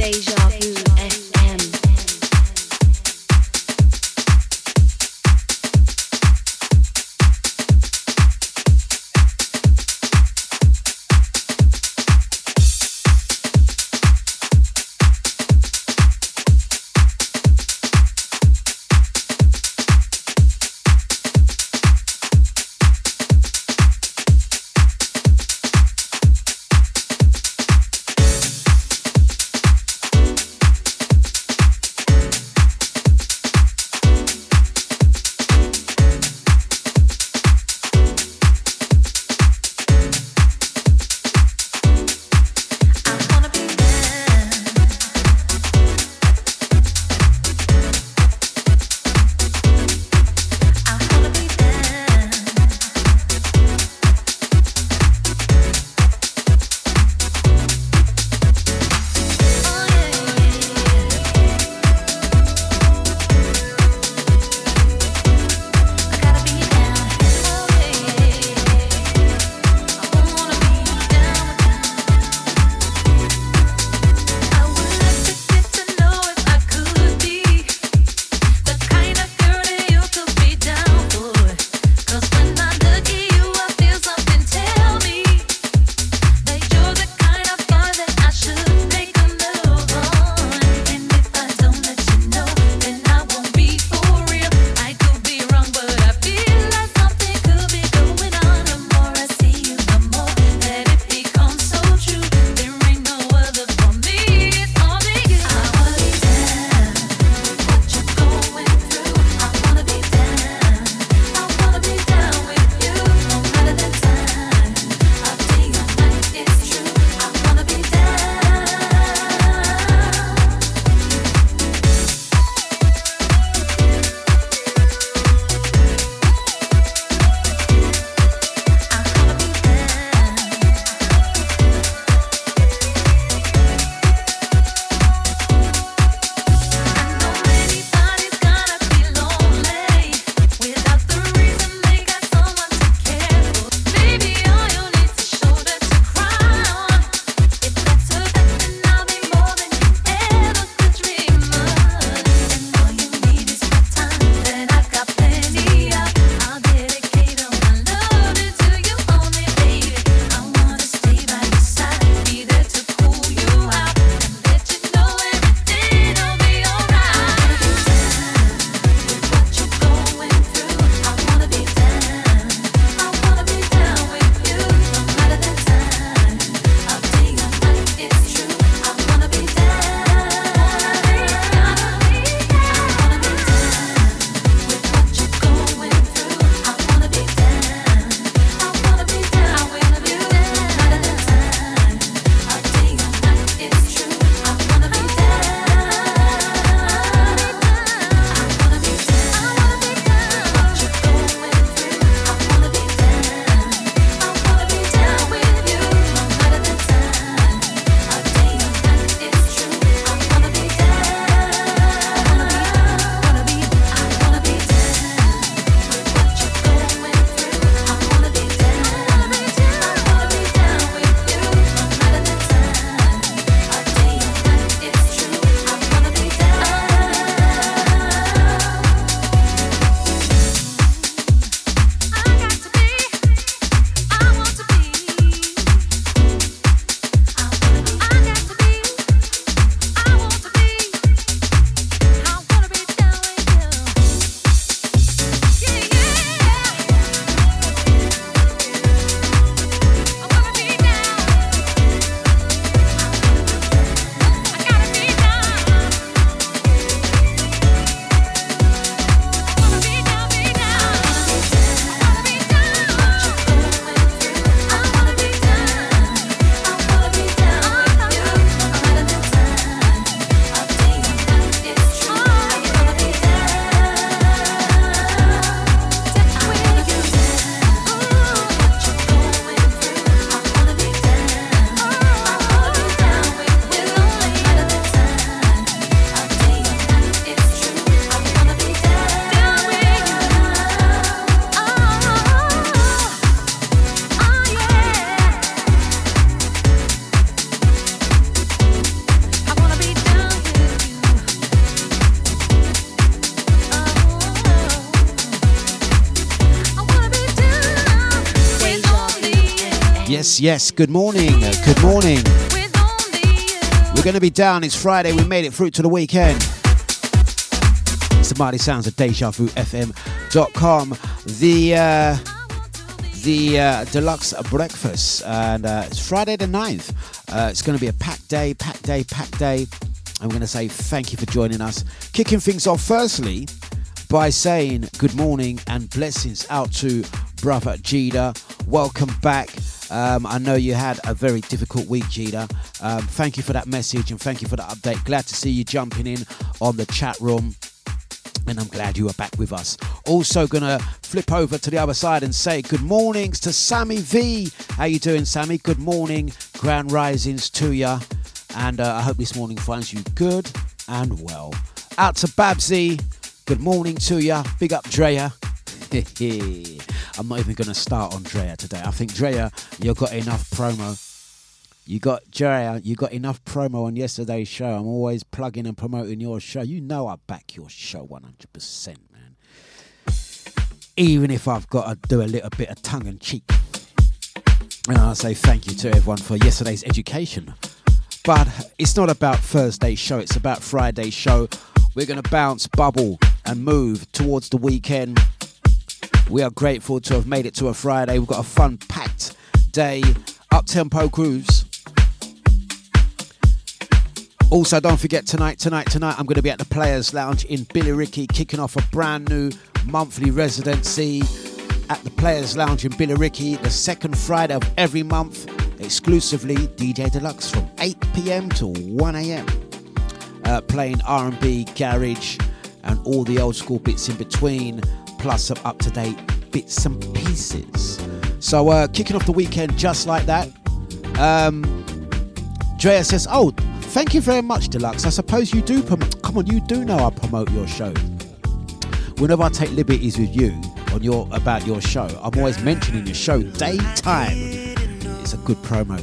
Deja Vu. Yes, yes, good morning, good morning. We're going to be down, it's Friday, we made it through to the weekend. It's the mighty sounds of Deja Vu FM.com. The, uh, the uh, Dlux breakfast, and uh, it's Friday the 9th. Uh, it's going to be a packed day, packed day, packed day. I'm going to say thank you for joining us. Kicking things off, firstly, by saying good morning and blessings out to brother Jida. Welcome back. Um, I know you had a very difficult week, Jida. Um, thank you for that message and thank you for the update. Glad to see you jumping in on the chat room. And I'm glad you are back with us. Also, gonna flip over to the other side and say good mornings to Sammy V. How you doing, Sammy? Good morning, grand risings to ya, and uh, I hope this morning finds you good and well. Out to Babsy. Good morning to ya. Big up Drea. I'm not even going to start on Drea today. I think Drea, you've got enough promo. You got Drea, you got enough promo on yesterday's show. I'm always plugging and promoting your show. You know I back your show 100%, man. Even if I've got to do a little bit of tongue and cheek. And I'll say thank you to everyone for yesterday's education. But it's not about Thursday's show, it's about Friday's show. We're going to bounce, bubble, and move towards the weekend. We are grateful to have made it to a Friday. We've got a fun packed day, up tempo cruise. Also, don't forget tonight, tonight, tonight, I'm going to be at the Players Lounge in Billericay, kicking off a brand new monthly residency at the Players Lounge in Billericay, the second Friday of every month, exclusively DJ Dlux from 8 p.m. to 1 a.m. Uh, playing R&B, garage, and all the old school bits in between plus some up to date bits and pieces. So, uh, kicking off the weekend just like that. Um, Drea says, Oh, thank you very much, Dlux. I suppose you do promote. Come on, you do know I promote your show. Whenever I take liberties with you on your about your show, I'm always mentioning your show daytime. It's a good promo.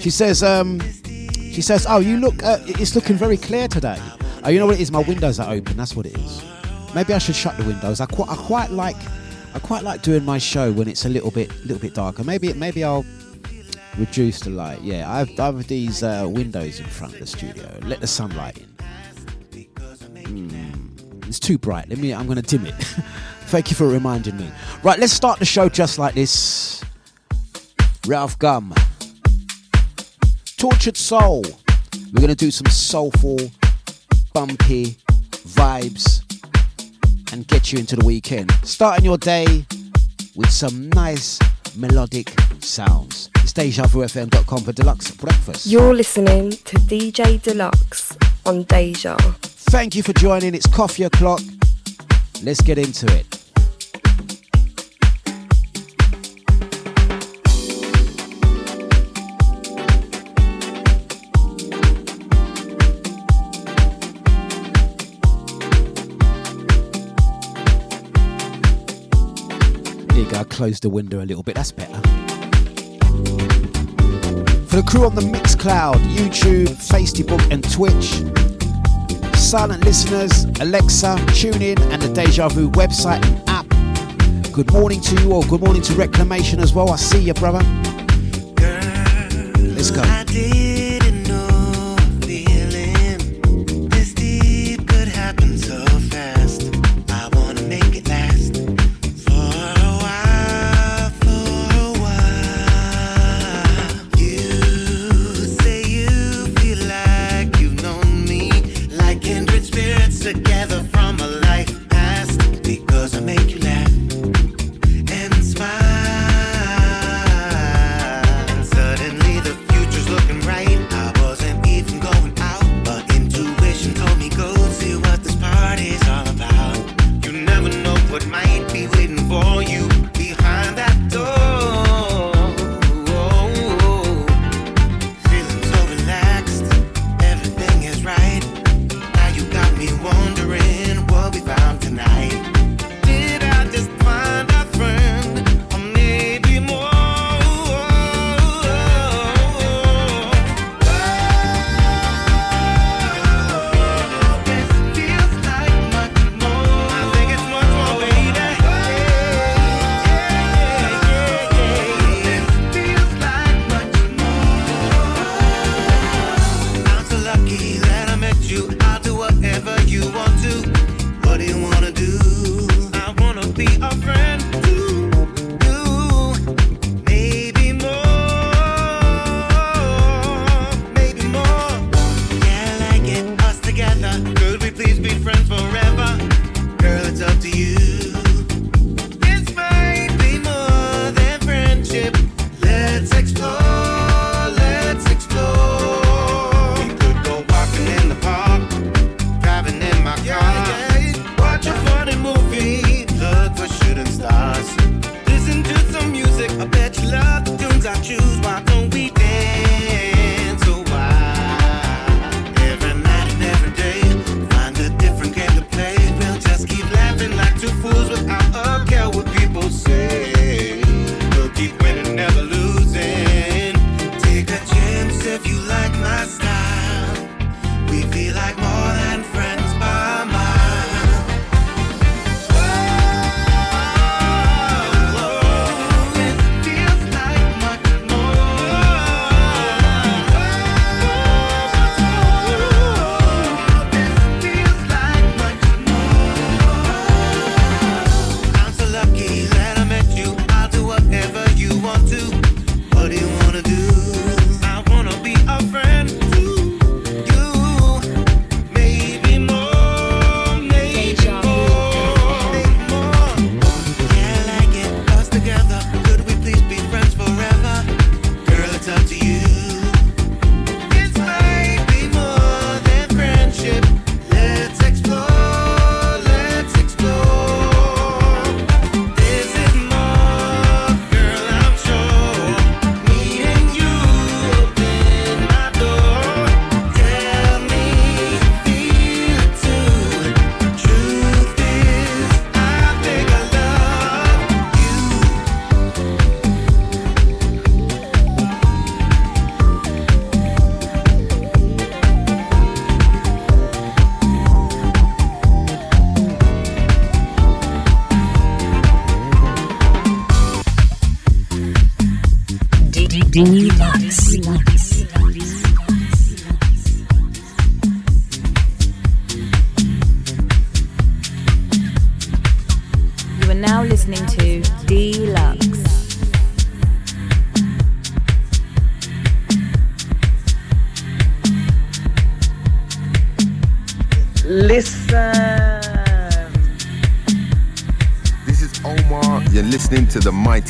She says, um, she says, "Oh, you look, uh, it's looking very clear today. Oh, you know what it is? My windows are open. That's what it is." Maybe I should shut the windows. I quite, I quite like, I quite like doing my show when it's a little bit, little bit darker. Maybe, maybe I'll reduce the light. Yeah, I've, I have these uh, windows in front of the studio. Let the sunlight in. Mm, it's too bright. Let me. I'm going to dim it. Thank you for reminding me. Right, let's start the show just like this. Ralf Gum, Tortured Soul. We're going to do some soulful, bumpy vibes and get you into the weekend. Starting your day with some nice melodic sounds. It's DejaVuFM.com for Dlux Breakfast. You're listening to DJ Dlux on Deja. Thank you for joining. It's coffee o'clock. Let's get into it. Close the window a little bit. That's better. For the crew on the Mixcloud, YouTube, Facebook, and Twitch, silent listeners, Alexa, TuneIn, and the Deja Vu website and app. Good morning to you all. Good morning to Reclamation as well. I see you, brother. Let's go.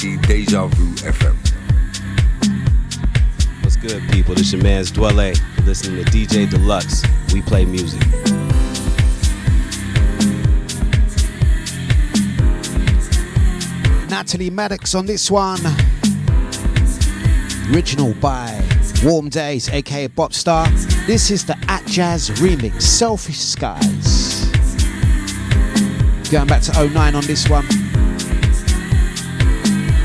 To Deja Vu FM. What's good, people? This your man's Dwelle. You're listening to DJ Dlux. We play music. Natalie Maddox on this one. Original by Warm Days, aka Bop Star. This is the Atjazz remix, Selfish Skies. Going back to 09 on this one.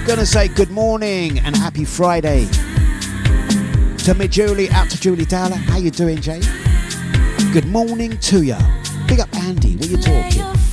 Gonna say good morning and happy Friday to me Julie, out to Julie Dowler. How you doing, Jay? Good morning to ya. Big up Andy, what you talking?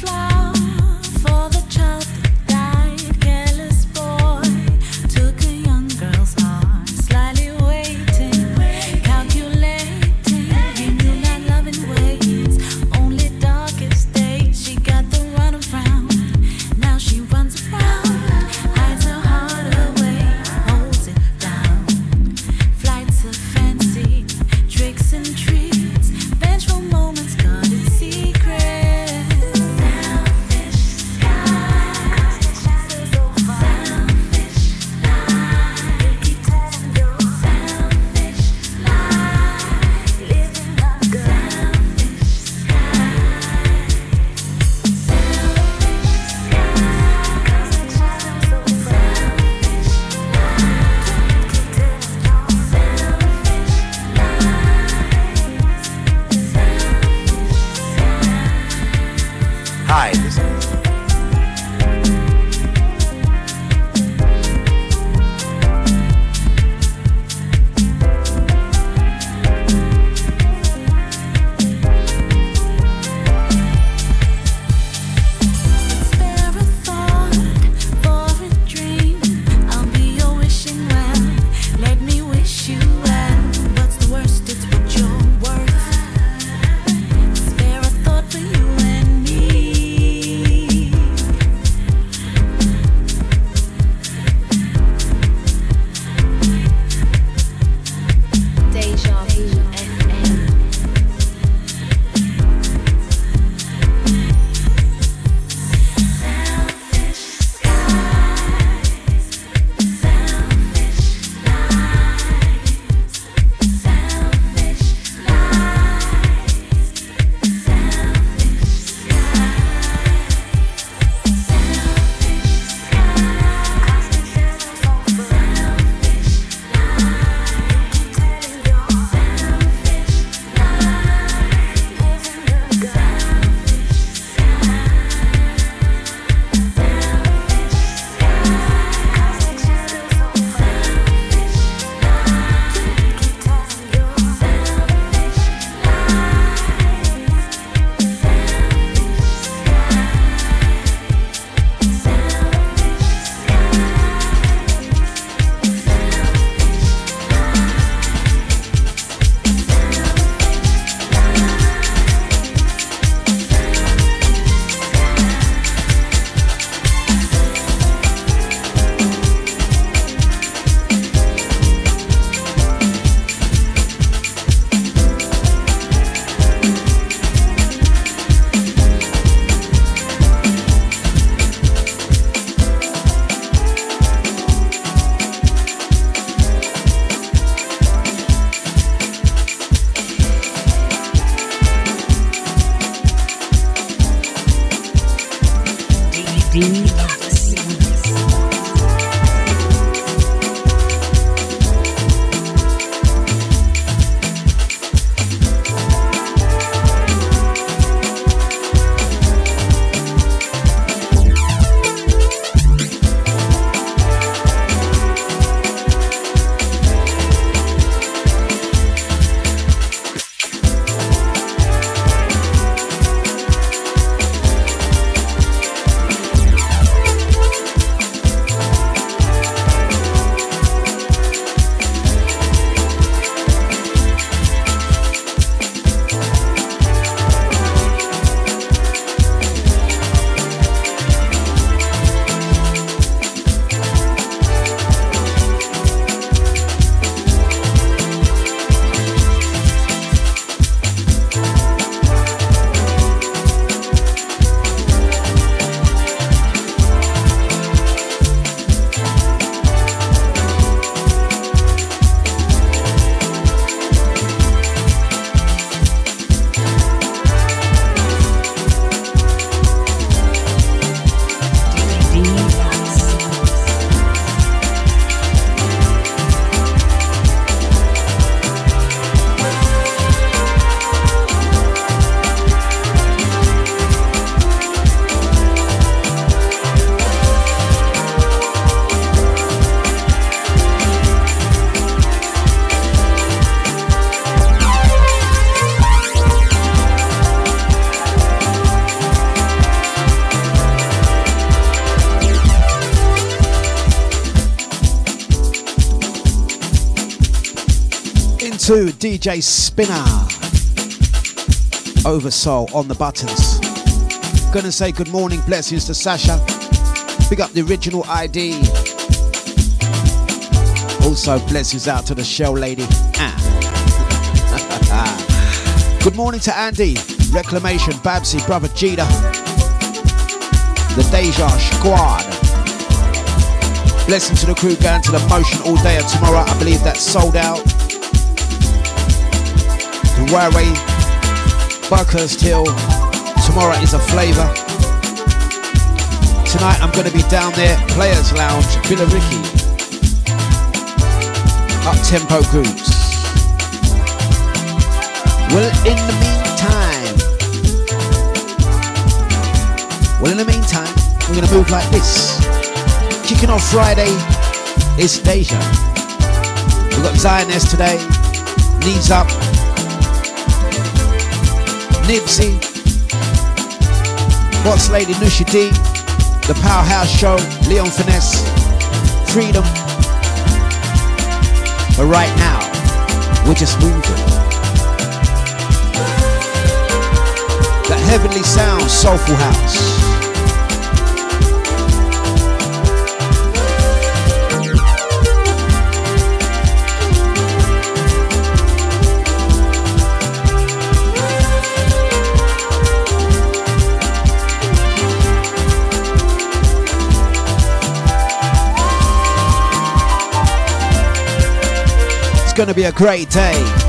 Spin. DJ Spinner. Oversoul on the buttons. Gonna say good morning, blessings to Sasha. Big up the original ID. Also, blessings out to the shell lady. Ah. good morning to Andy, Reclamation, Babsy, Brother Jeter, the Deja Squad. Blessing to the crew going to the motion all day and tomorrow. I believe that's sold out. Railway, Buckhurst Hill. Tomorrow is a flavour. Tonight I'm going to be down there, Players Lounge, Billericay. Up tempo groups. Well, in the meantime, well, in the meantime, we're going to move like this. Kicking off Friday is Deja. We've got Zionist today, Knees Up, Nipsey, Boss Lady Nusha D, The Powerhouse Show, Leon Finesse, Freedom. But right now, we're just moving. That heavenly sound, soulful house. Going to be a great day.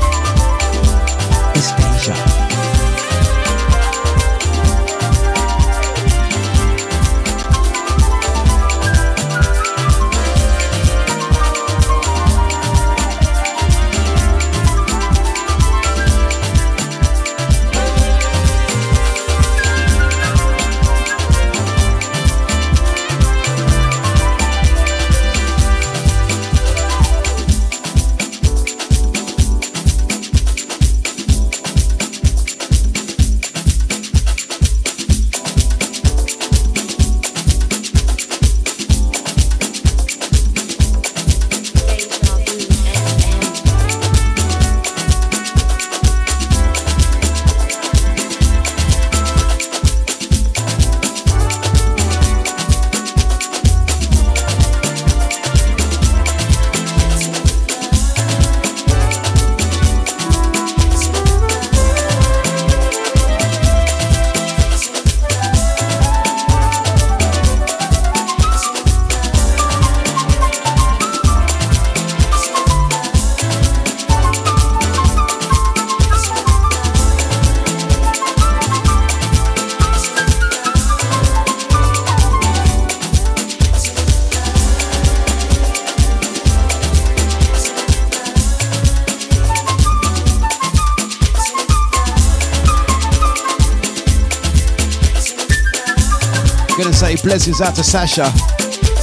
Blessings out to Sasha.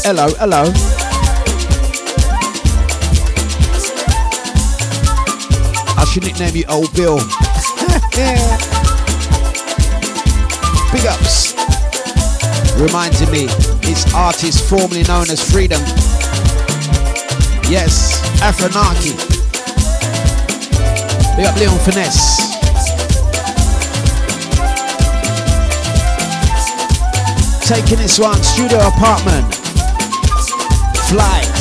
Hello, hello. I should nickname you Old Bill. Big ups. Reminding me, it's artist formerly known as Freedom. Yes, Afronaki. Big up Leon Finesse. Taking this one, studio apartment. Flight.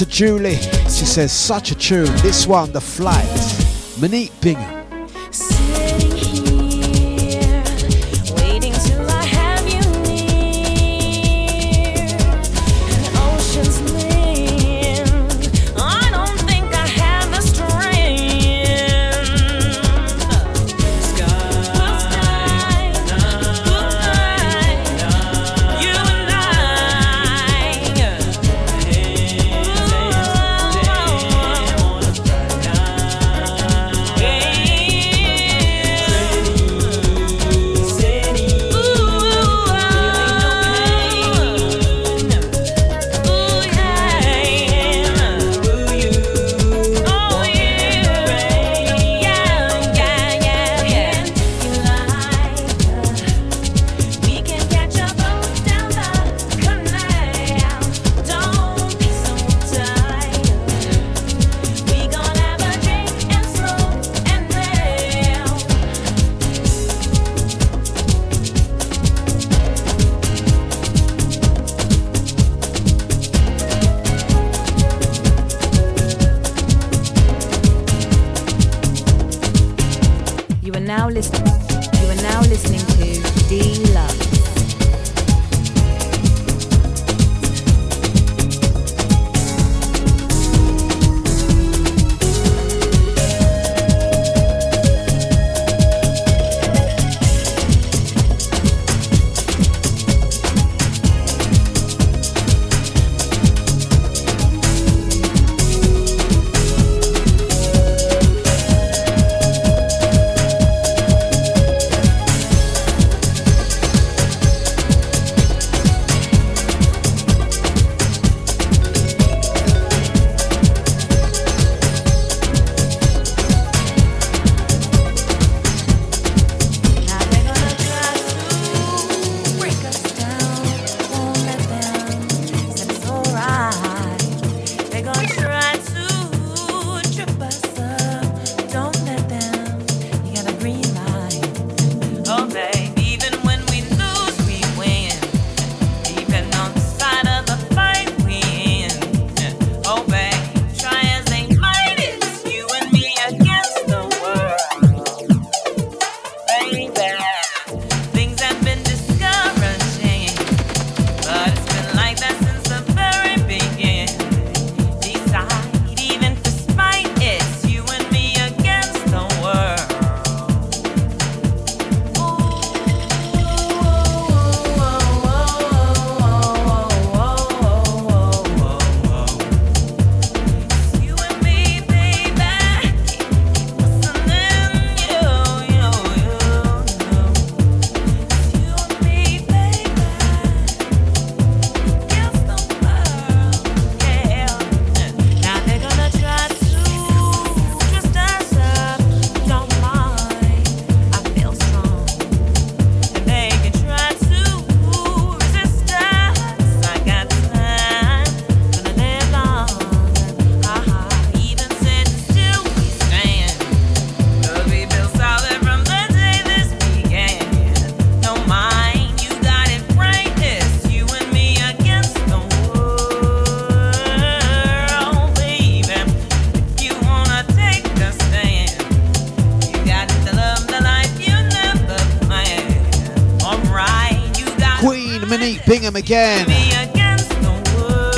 To Julie. She says, such a tune. This one, The Flight. Monique Bingham.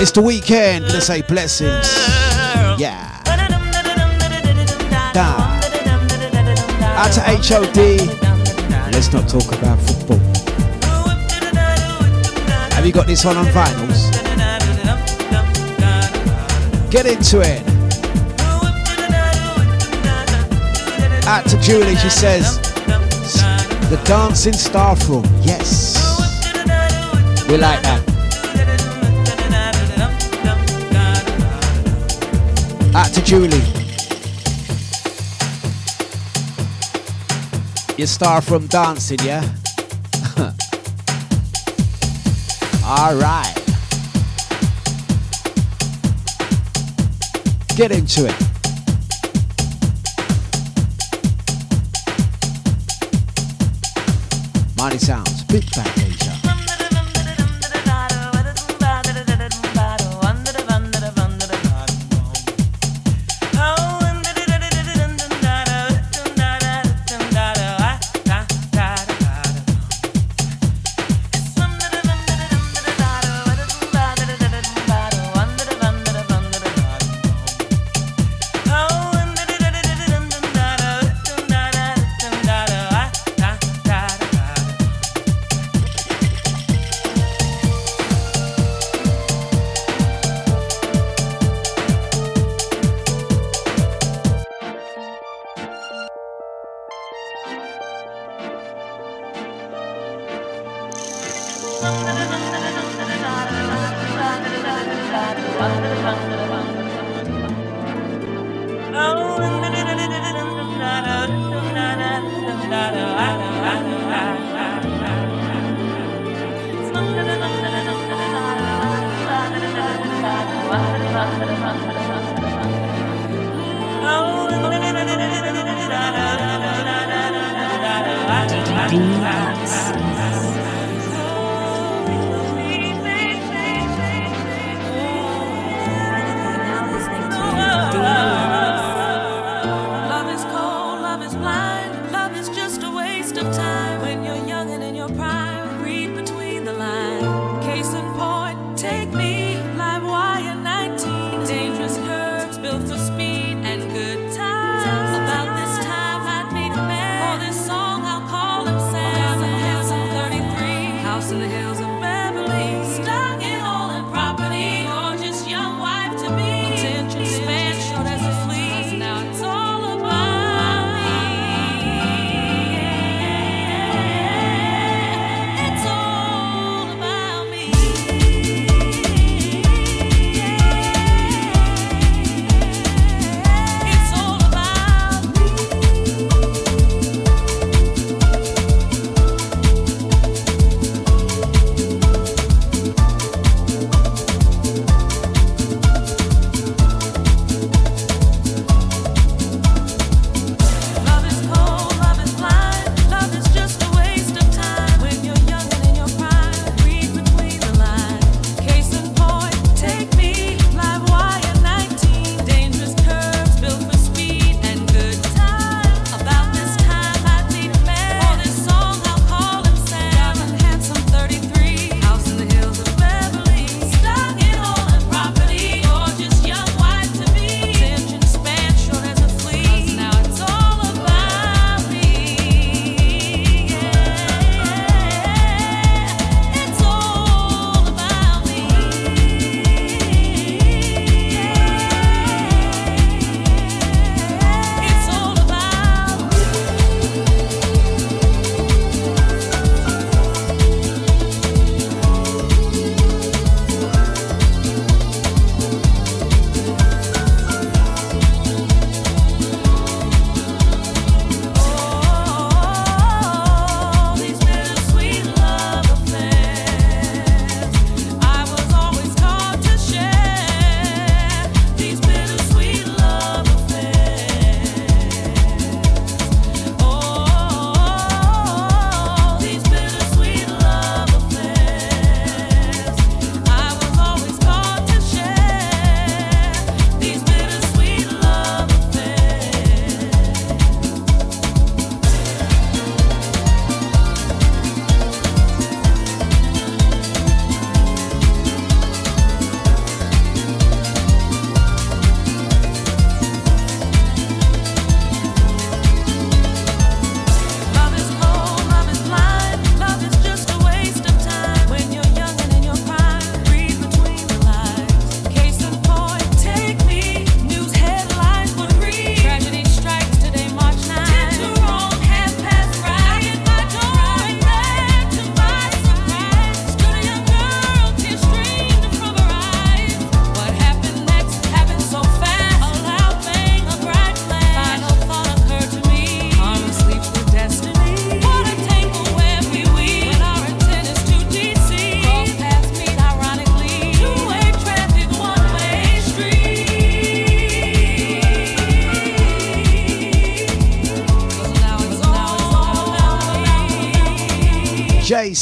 It's the weekend. Gonna say blessings. Yeah. Out to HOD. Let's not talk about football. Have you got this one on vinyls? Get into it. Out to Julie, she says, the dancing staff room. Yes. We like that. Out to Julie. Your star from dancing, yeah? All right. Get into it. Mighty Sounds, Big Bang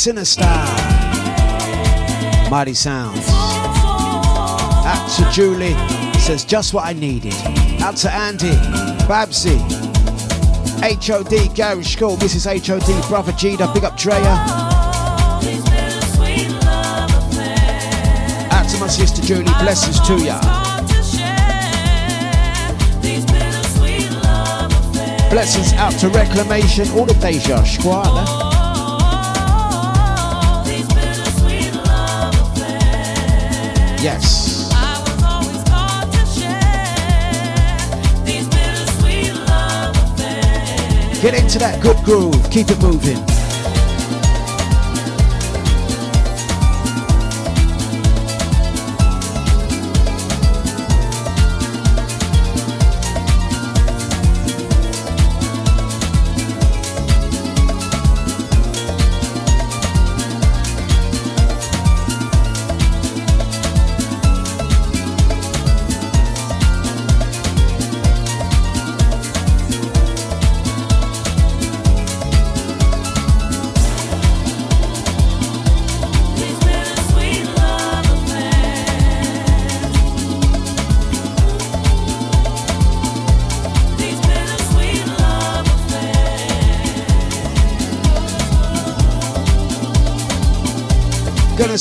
Sinister. Mighty Sounds. Out to Julie. Says just what I needed. Out to Andy. Babsy. HOD Gary School. Mrs. HOD. Brother Gita. Big up Drea. Out to my sister Julie. Blessings to ya. Blessings out to Reclamation. All the Deja Squad. Yes. Get into that good groove. Keep it moving.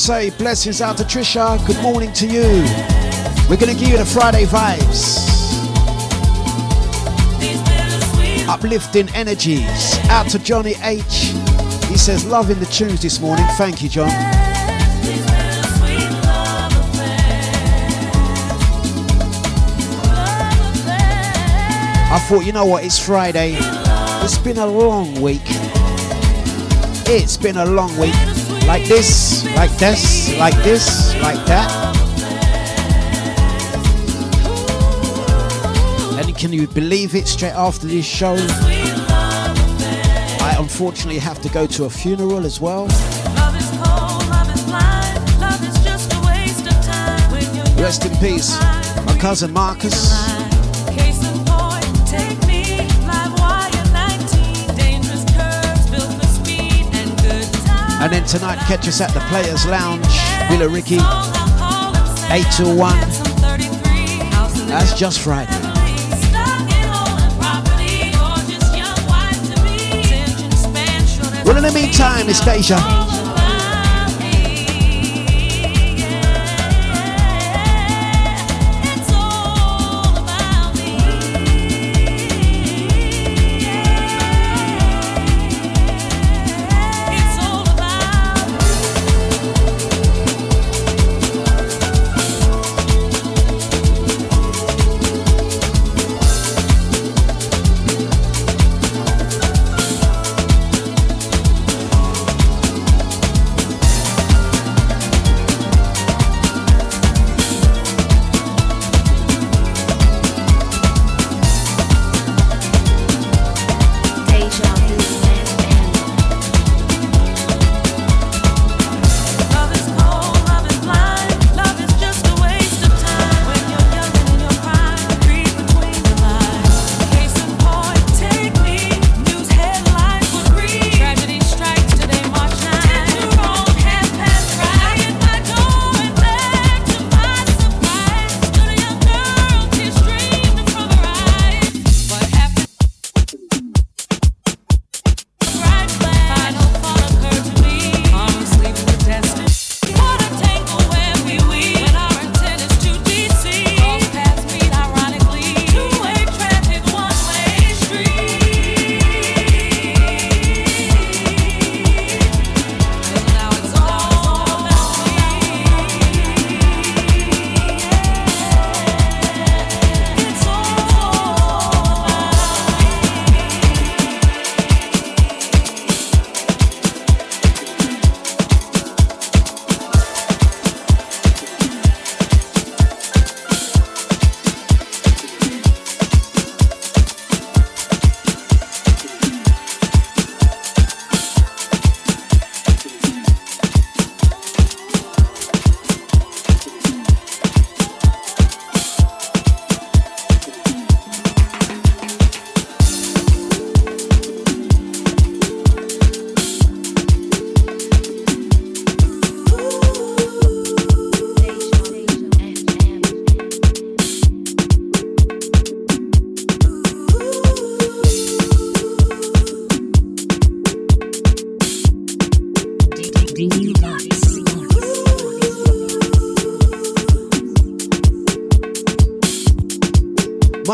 Say blessings out to Trisha. Good morning to you. We're gonna give you the Friday vibes. Uplifting energies. Out to Johnny H. He says, loving the tunes this morning. Thank you, John. I thought, you know what, it's Friday. It's been a long week. It's been a long week. Like this, like this, like this, like that. And can you believe it? Straight after this show, I unfortunately have to go to a funeral as well. Rest in peace, my cousin Marcus. And then tonight, catch us at the Players Lounge, Villa Ricky, 8 to 1. That's just Friday. Well, in the meantime, it's Deja.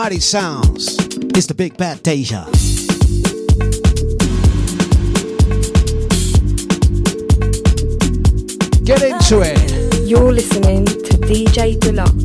Mighty Sounds. It's the Big Bad Deja. Get into it. You're listening to DJ Dlux.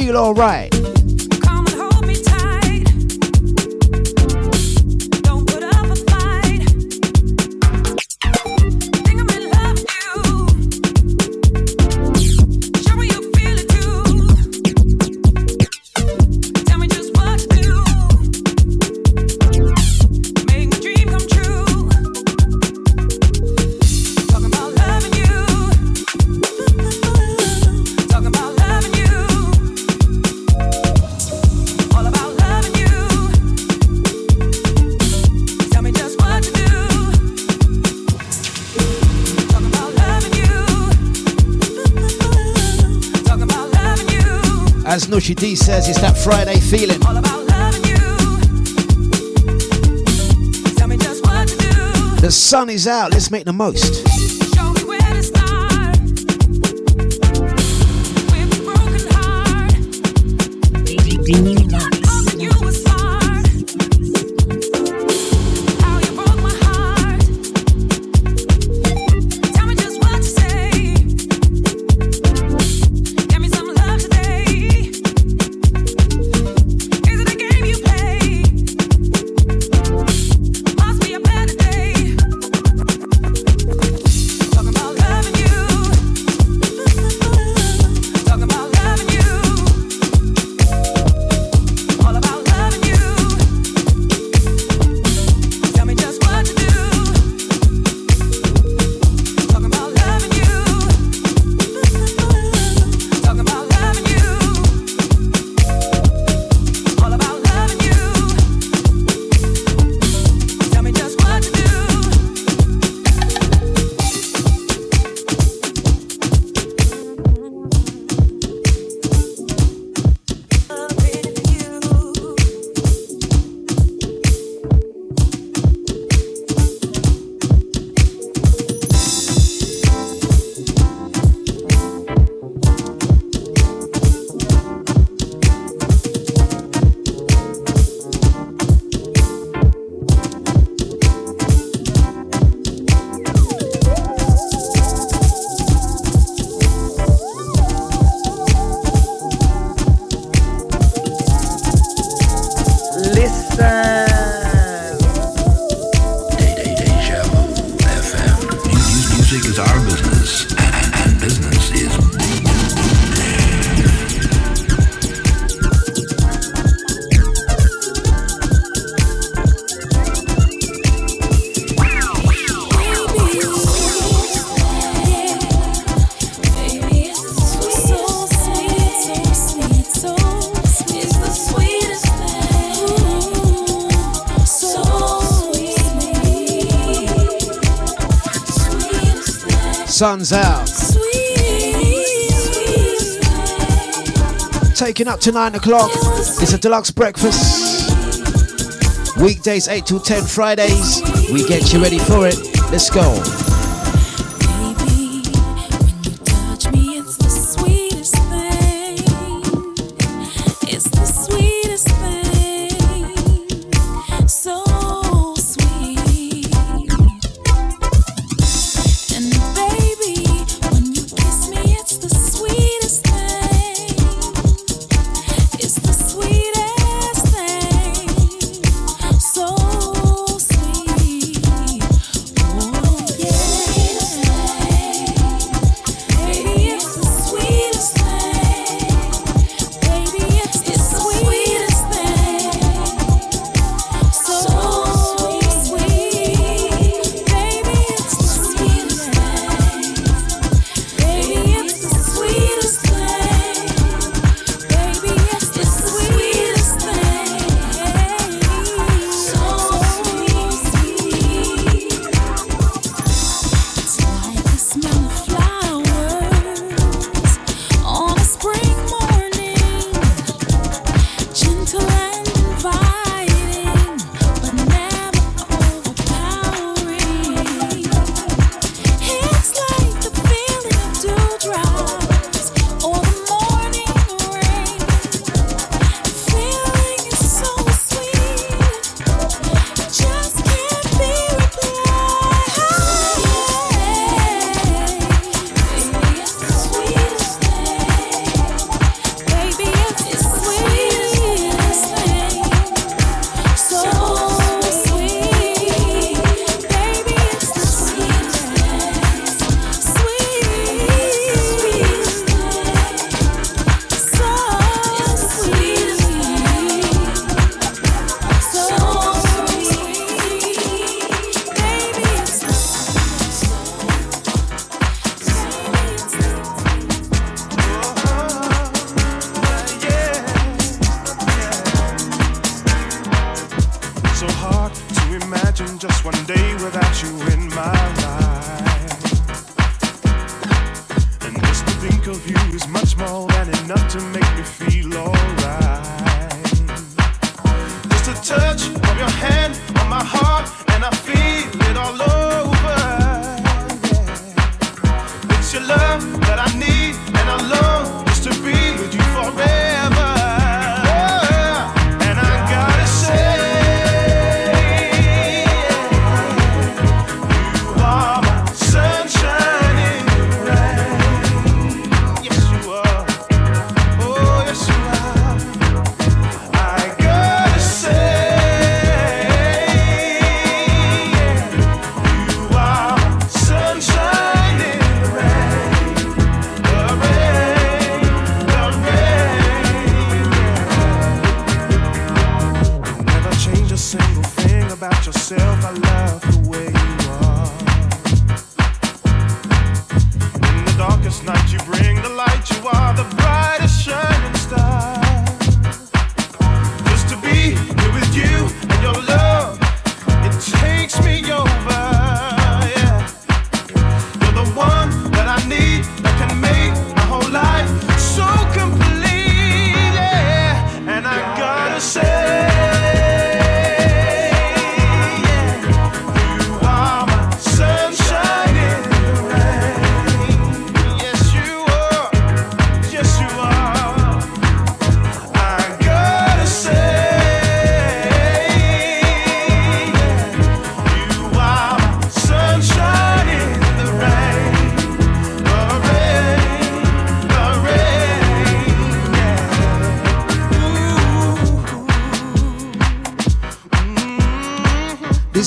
feel alright. JD D says it's that Friday feeling. The sun is out, let's make the most. to 9 o'clock. It's a Dlux breakfast. Weekdays 8 to 10, Fridays. We get you ready for it. Let's go.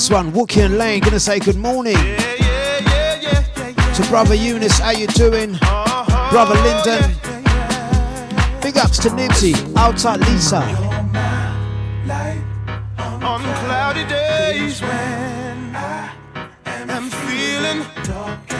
This one, Wookie and Lain, gonna say good morning. Yeah, yeah, yeah, to brother Eunice, how you doing? Uh-huh, brother Lyndon. Big ups to Nipsey. outside Lisa. On cloudy days when I am feeling dark.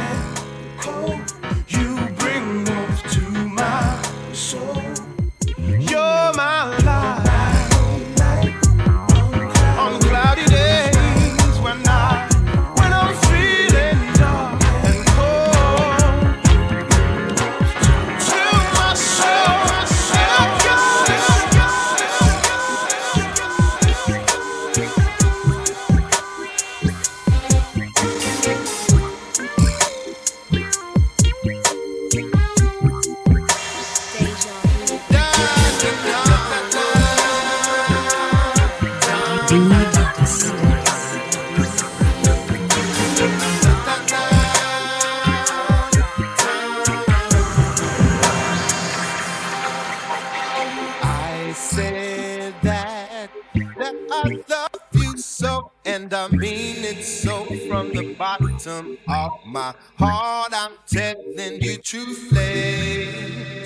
bottom of my heart, I'm telling you truthfully,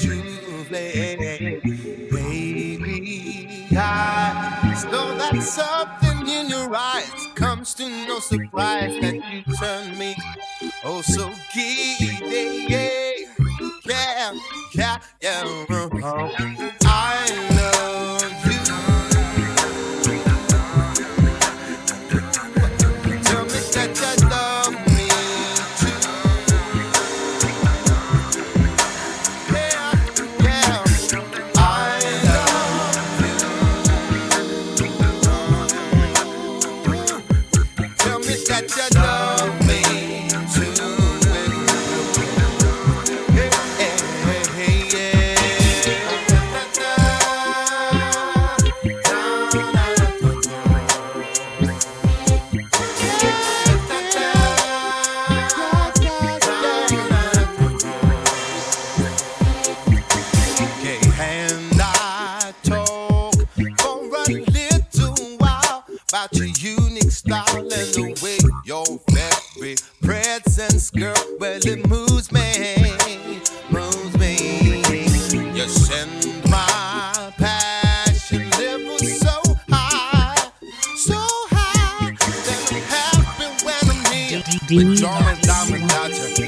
truthfully, baby. I know that something in your eyes comes to no surprise that you turn me oh so giddy. Yeah, yeah, yeah. yeah. dance, girl. Well, it moves me, moves me. You send my passion level so high, so high that it happens when I'm near. With John and Diamond Dodger.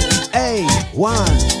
A one.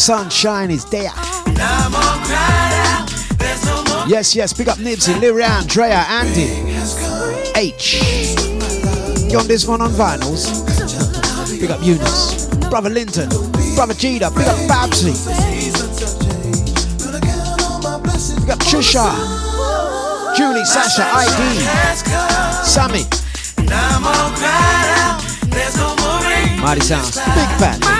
sunshine is there. Yes, yes, pick up Nibsy, Lirian, Drea, Andy, H. Got this one on vinyls. Pick up Eunice, Brother Linton, Brother Jida, pick up Babsy. Pick up Trisha, Julie, Sasha, ID, Sammy. Mighty Sounds, Big Band.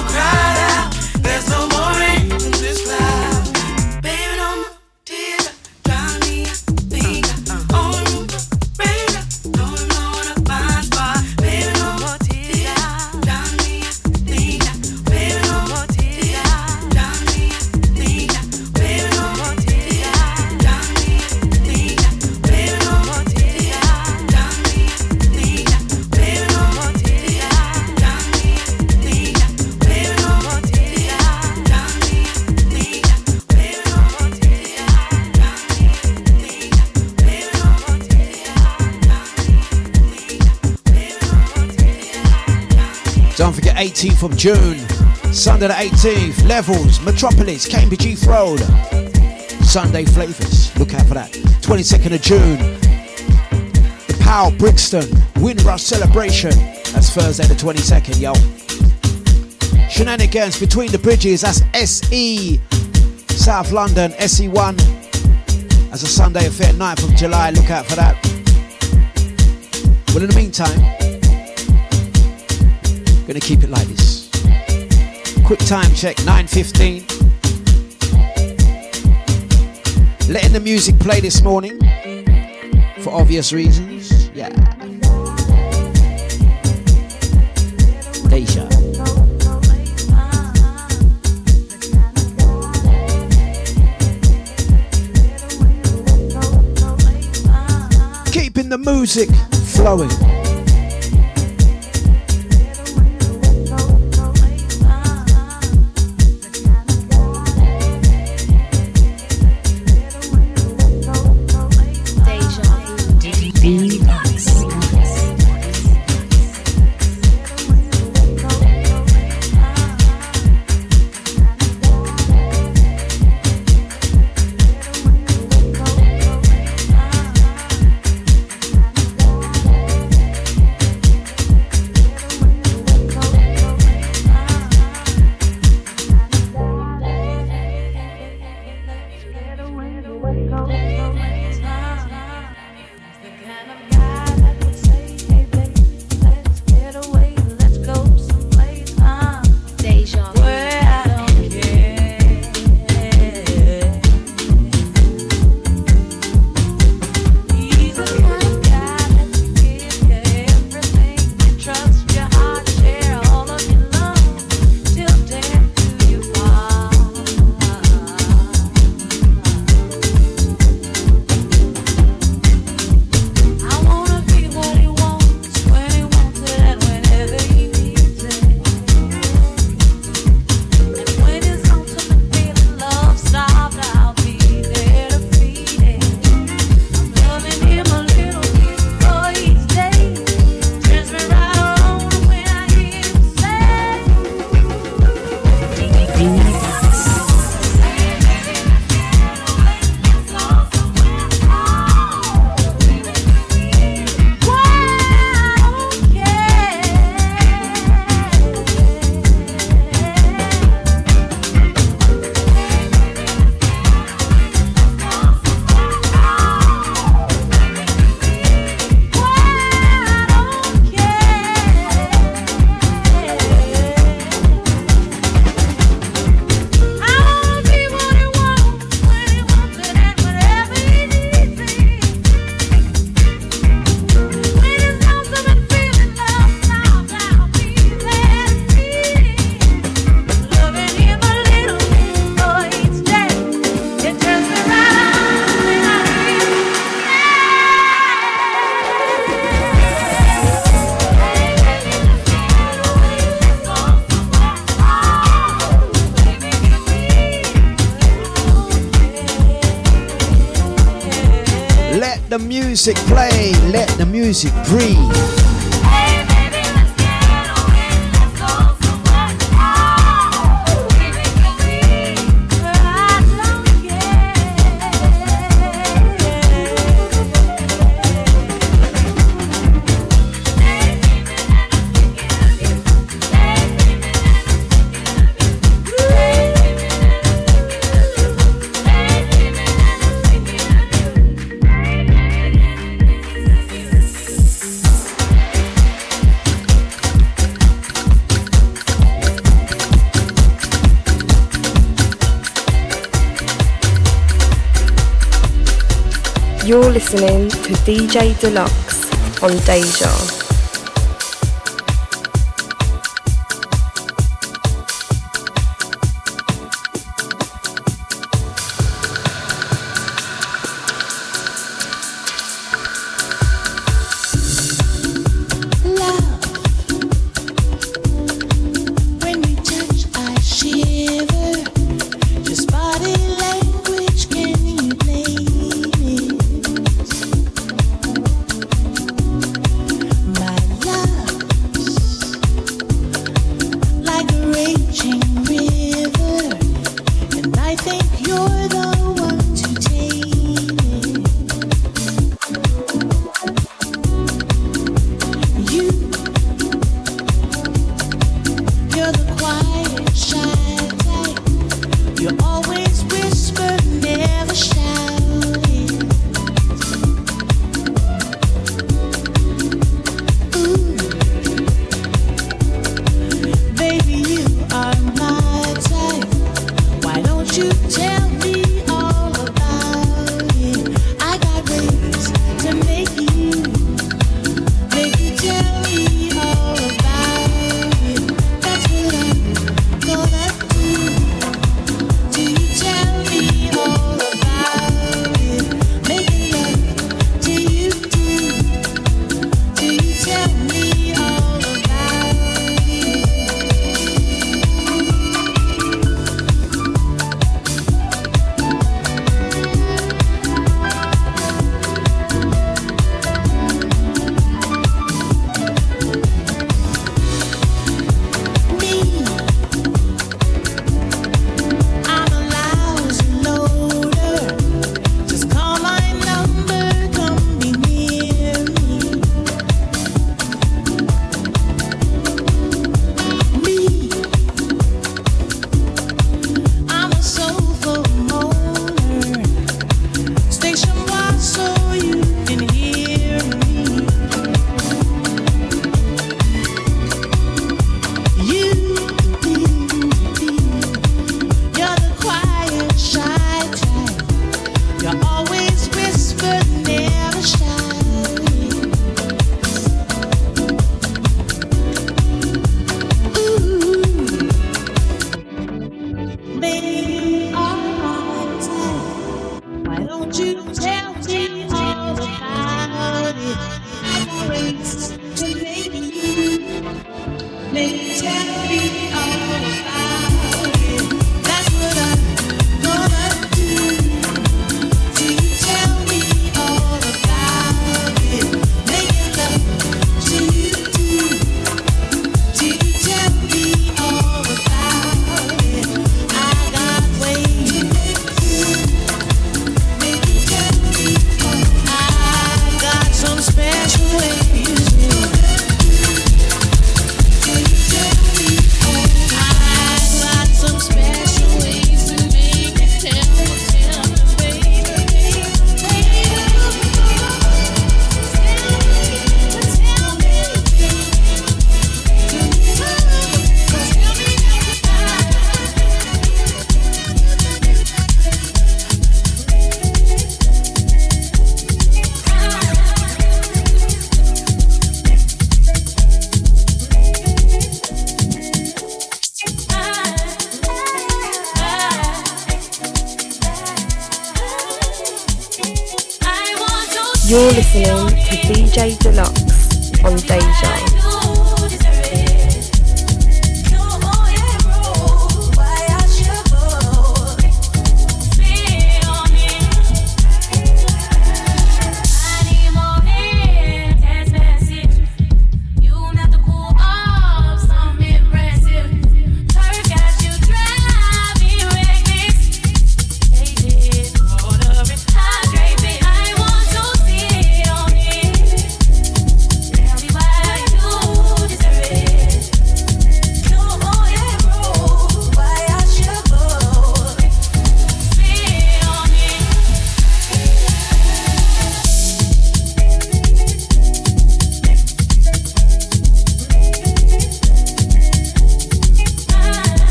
18th of June, Sunday the 18th, Levels, Metropolis, Cambridge Heath Road. Sunday Flavors, look out for that. 22nd of June, the Powell Brixton Windrush Celebration. That's Thursday the 22nd, yo. Shenanigans between the bridges, that's SE, South London, SE1. That's a Sunday affair, 9th of July, look out for that. Well, in the meantime, gonna keep it like this. Quick time check, 9.15. Letting the music play this morning, for obvious reasons, yeah. Deja. Keeping the music flowing. Music play, let the music breathe. DJ Dlux on Deja.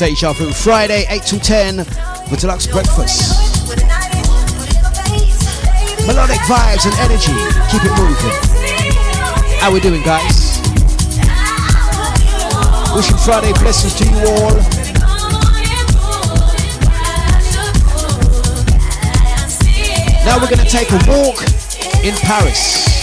Deja Vu. Friday, 8 to 10, the Dlux breakfast. Melodic vibes and energy. Keep it moving. How we doing, guys? Wishing Friday blessings to you all. Now we're going to take a walk in Paris.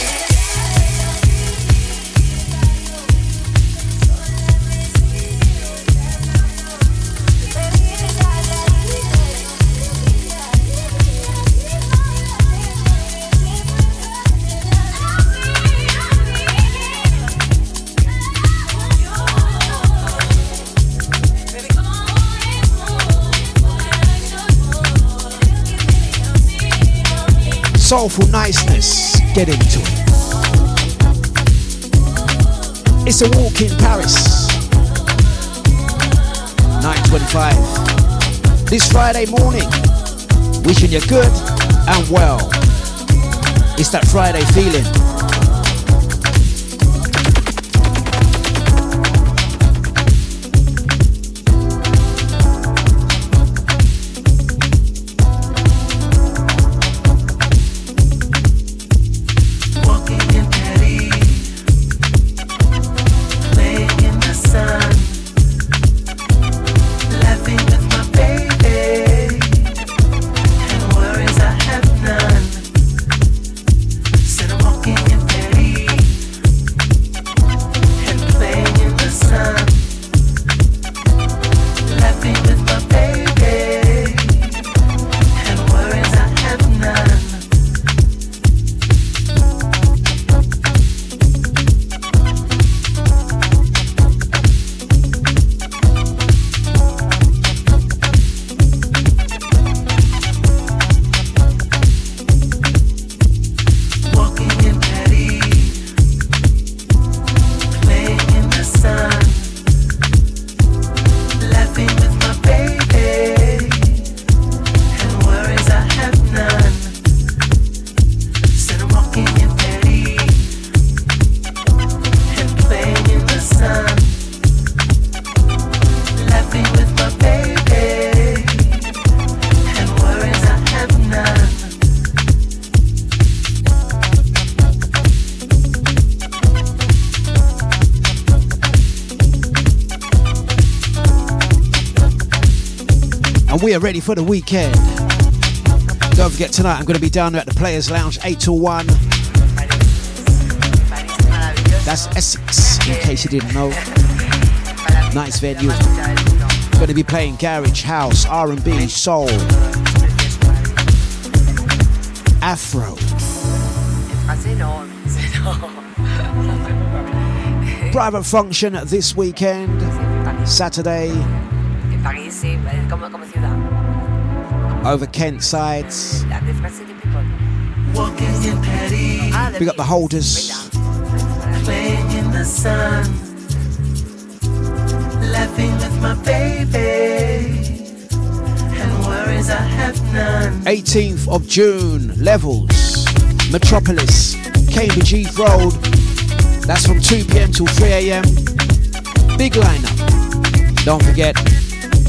Soulful niceness. Get into it. It's a walk in Paris. 9.25. This Friday morning. Wishing you good and well. It's that Friday feeling. Ready for the weekend. Don't forget tonight I'm going to be down at the Players Lounge 8 to 1. That's Essex, in case you didn't know. Nice venue. Going to be playing garage, house, R&B, soul, Afro. Private function this weekend, Saturday, París, ciudad. Over Kent sides. La Different City People. Walking in Paris, de Big up the holders. playing in the sun, laughing with my baby, and worries I have none. 18th of June, Levels, Metropolis, Cambridge Heath Road. That's from 2 pm till 3 am. Big lineup. Don't forget,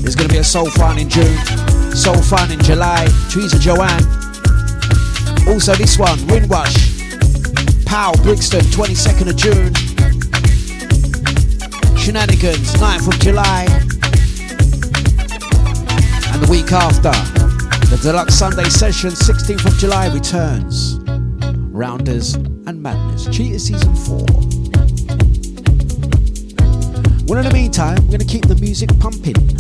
there's going to be a Soul Fun in June, Soul Fun in July, Teresa Joanne. Also, this one, Windrush, Pow, Brixton, 22nd of June. Shenanigans, 9th of July. And the week after, the Dlux Sunday session, 16th of July, returns. Rounders and Madness, Cheetah Season 4. Well, in the meantime, we're going to keep the music pumping.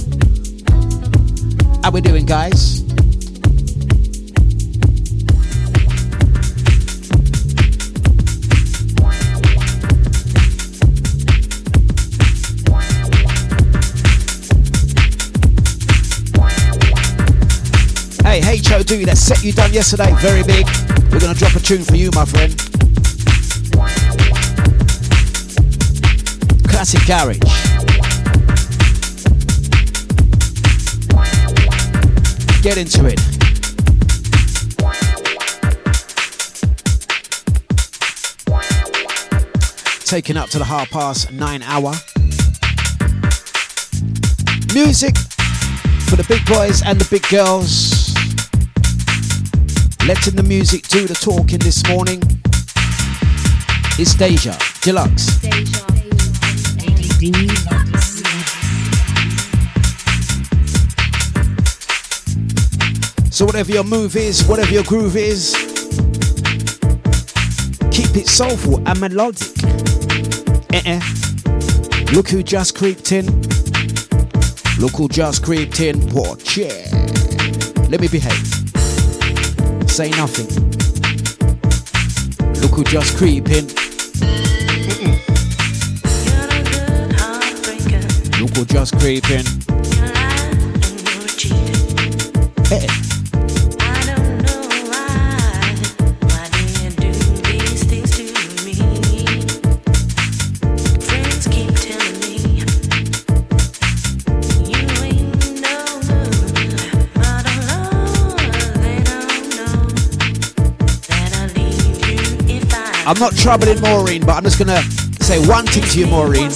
How we doing, guys? Hey, HOD, that set you done yesterday, very big. We're gonna drop a tune for you, my friend. Classic garage. Get into it. Taking up to the half past nine hour. Music for the big boys and the big girls. Letting the music do the talking this morning. It's Deja Dlux. So whatever your move is, whatever your groove is, keep it soulful and melodic. Eh-eh. Look who just creeped in. Look who just creeped in. Watch yeah. Let me behave. Say nothing. Look who just creeped in. Look who just creep in. I'm not troubling Maureen, but I'm just gonna say one thing to you, Maureen.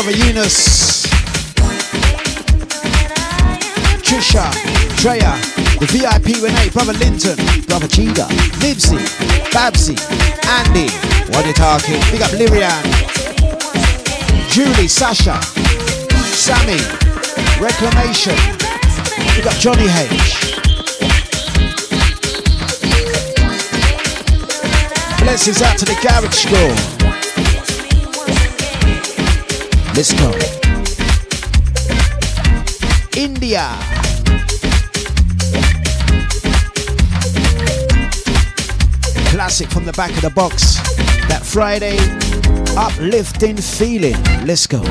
brother Eunice, Trisha, Treya, the VIP Renee, brother Linton, brother Cheetah, Libsy, Babsy, Andy, what are you talking? Big up Lirian, Julie, Sasha, Sammy, Reclamation, big up Johnny H. Blessings out to the garage school. Let's go. India. Classic from the back of the box. That Friday uplifting feeling. Let's go.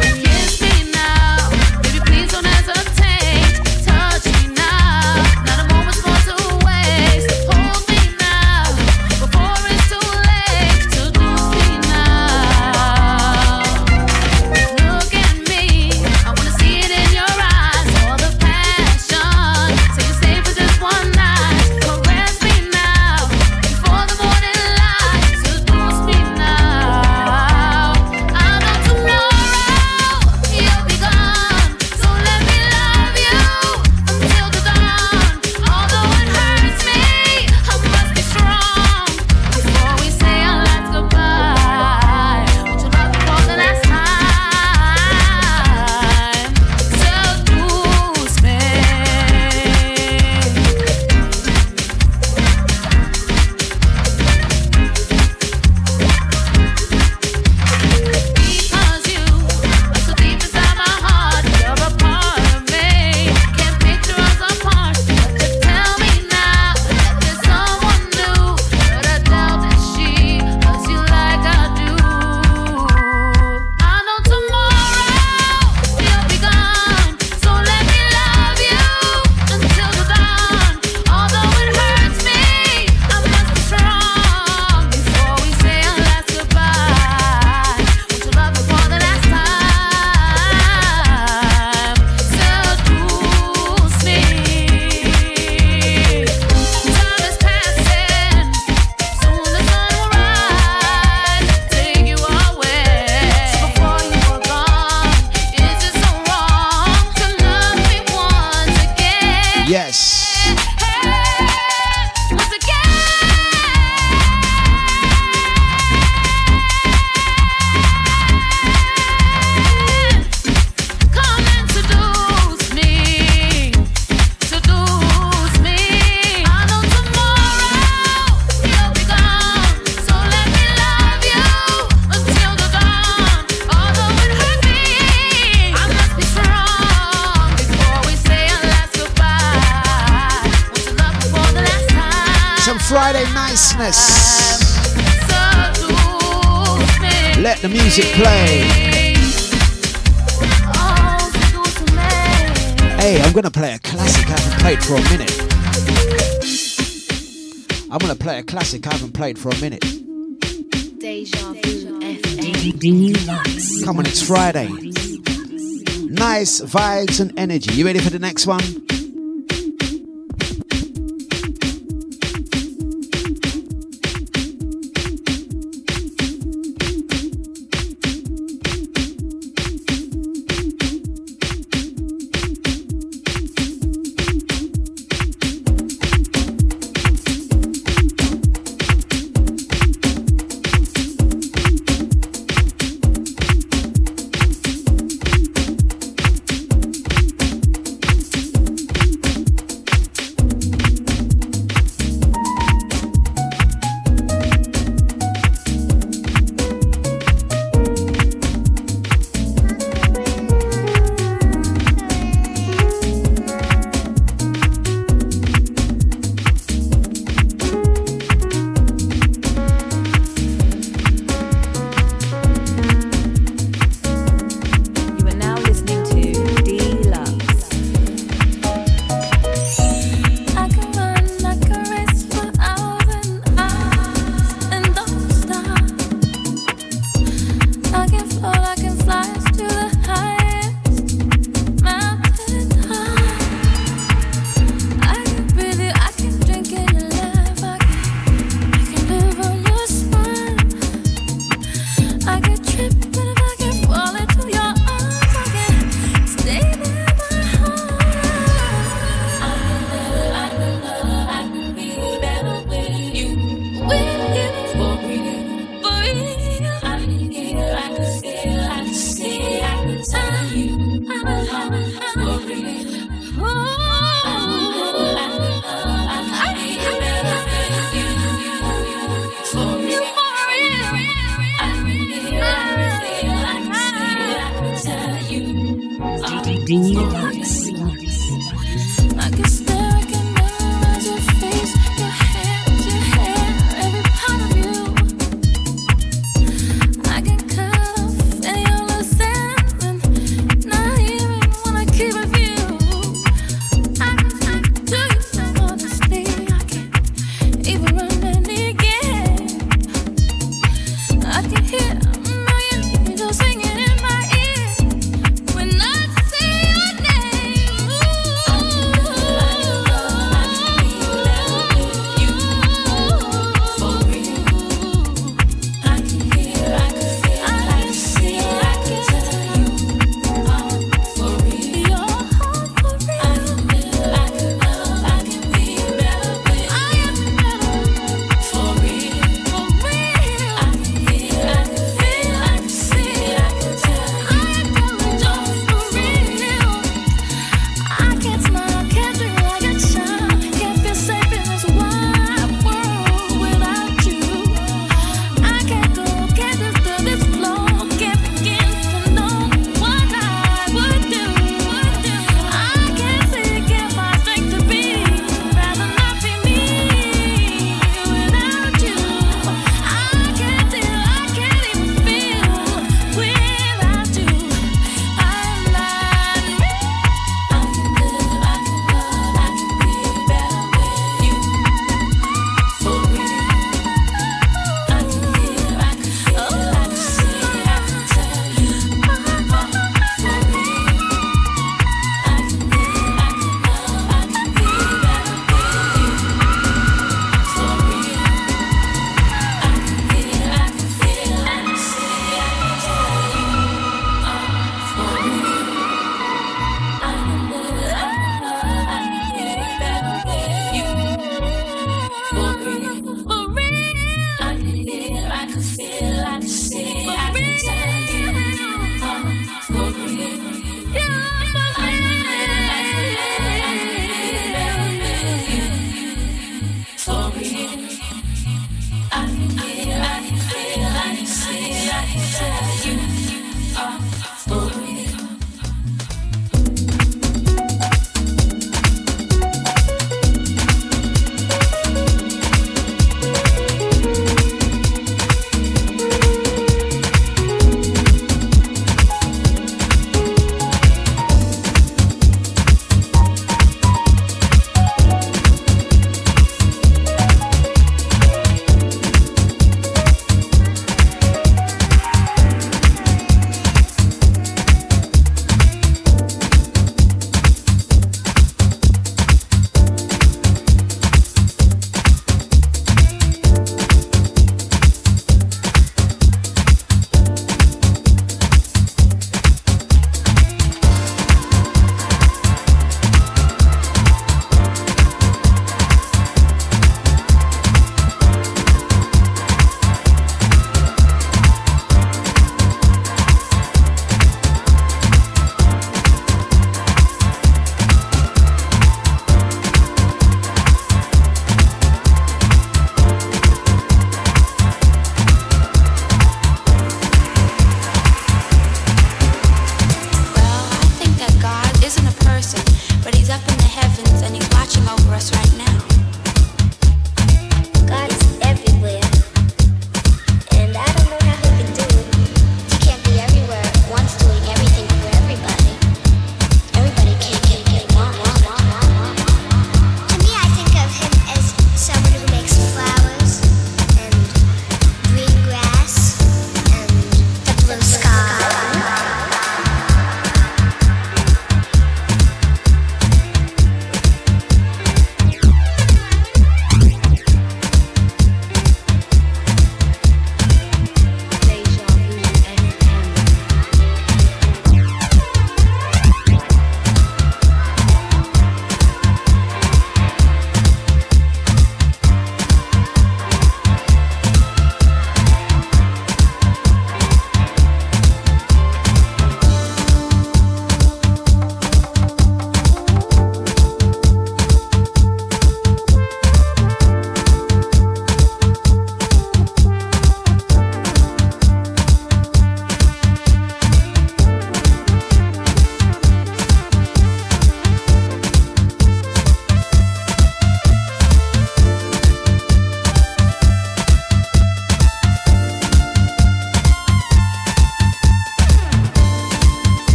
for a minute. Come on, it's Friday. Nice vibes and energy. You ready for the next one?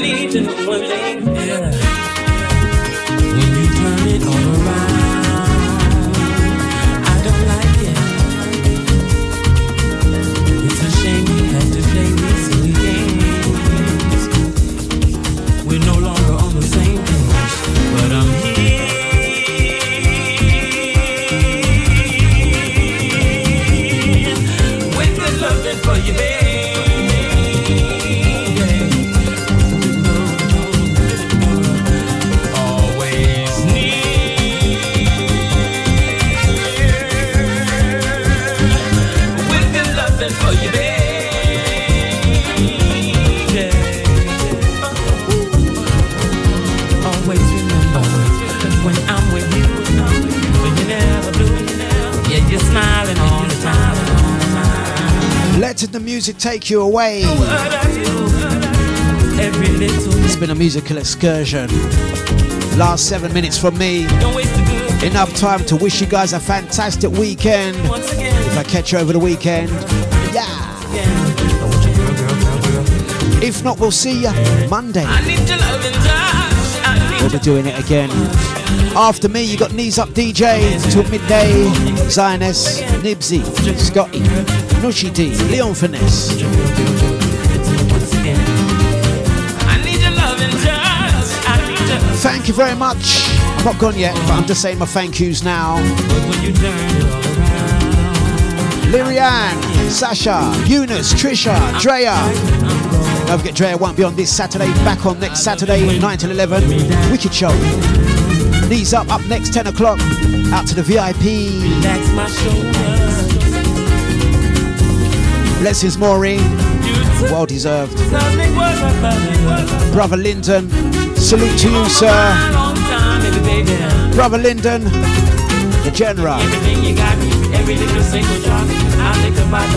To know one thing. Yeah. Take you away. It's been a musical excursion. Last seven minutes from me. Enough time to wish you guys a fantastic weekend. If I catch you over the weekend, yeah. If not, we'll see you Monday. We'll be doing it again. After me, you got Knees Up DJ till midday. Zioness, Nibsy, Scotty, Nushi D, Leon Finesse. I need your love and touch. I need your Thank you very much. I'm not gone yet, but I'm just saying my thank yous now. when you turn it all Lirianne, Sasha, Eunice, Trisha, Drea. Don't forget Drea won't be on this Saturday, back on next Saturday, 9 till 11. Wicked show. Knees up, up next 10 o'clock. Out to the VIP. Blessings, Maureen. Well deserved. Brother Lyndon, salute to you, sir. Brother Lyndon, the general.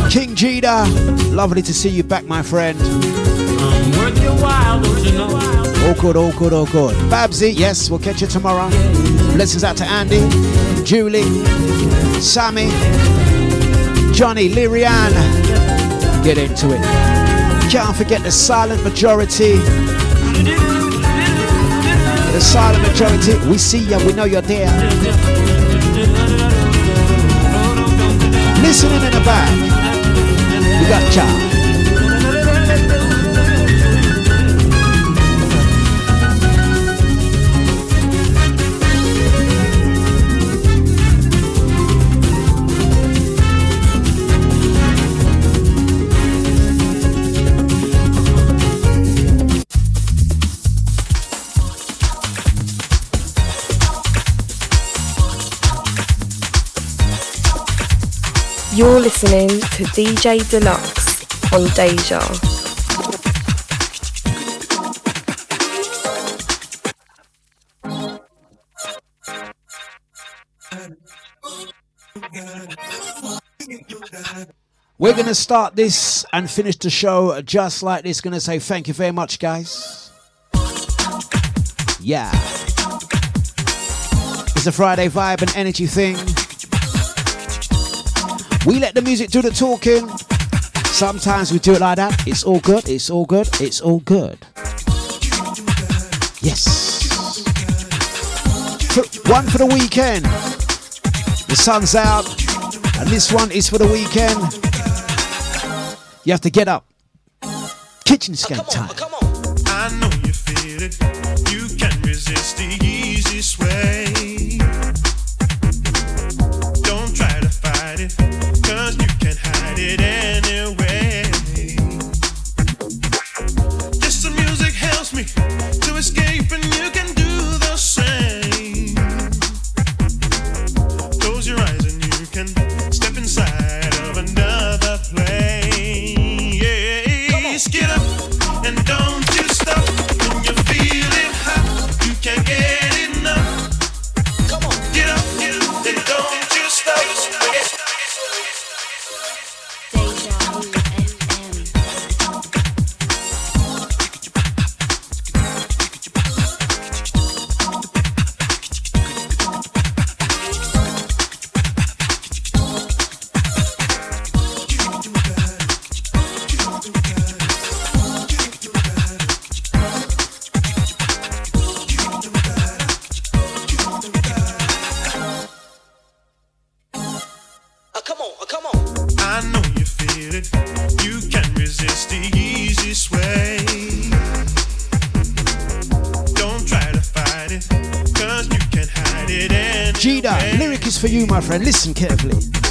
King Jida, lovely to see you back, my friend. All good, all good, all good. Babsy, yes, we'll catch you tomorrow. Blessings out to Andy, Julie, Sammy, Johnny, Lirianne. Get into it. Can't forget the silent majority. The silent majority. We see ya, we know you're there. Listening in the back. We got Cha. You're listening to DJ Dlux on Deja. We're going to start this and finish the show just like this. Going to say thank you very much, guys. Yeah. It's a Friday vibe and energy thing. We let the music do the talking. Sometimes we do it like that. It's all good. It's all good. It's all good. Yes. One for the weekend. The sun's out. And this one is for the weekend. You have to get up, kitchen scan skank time. I know you feel it. You can resist the easy sway. For you, my friend. Listen carefully.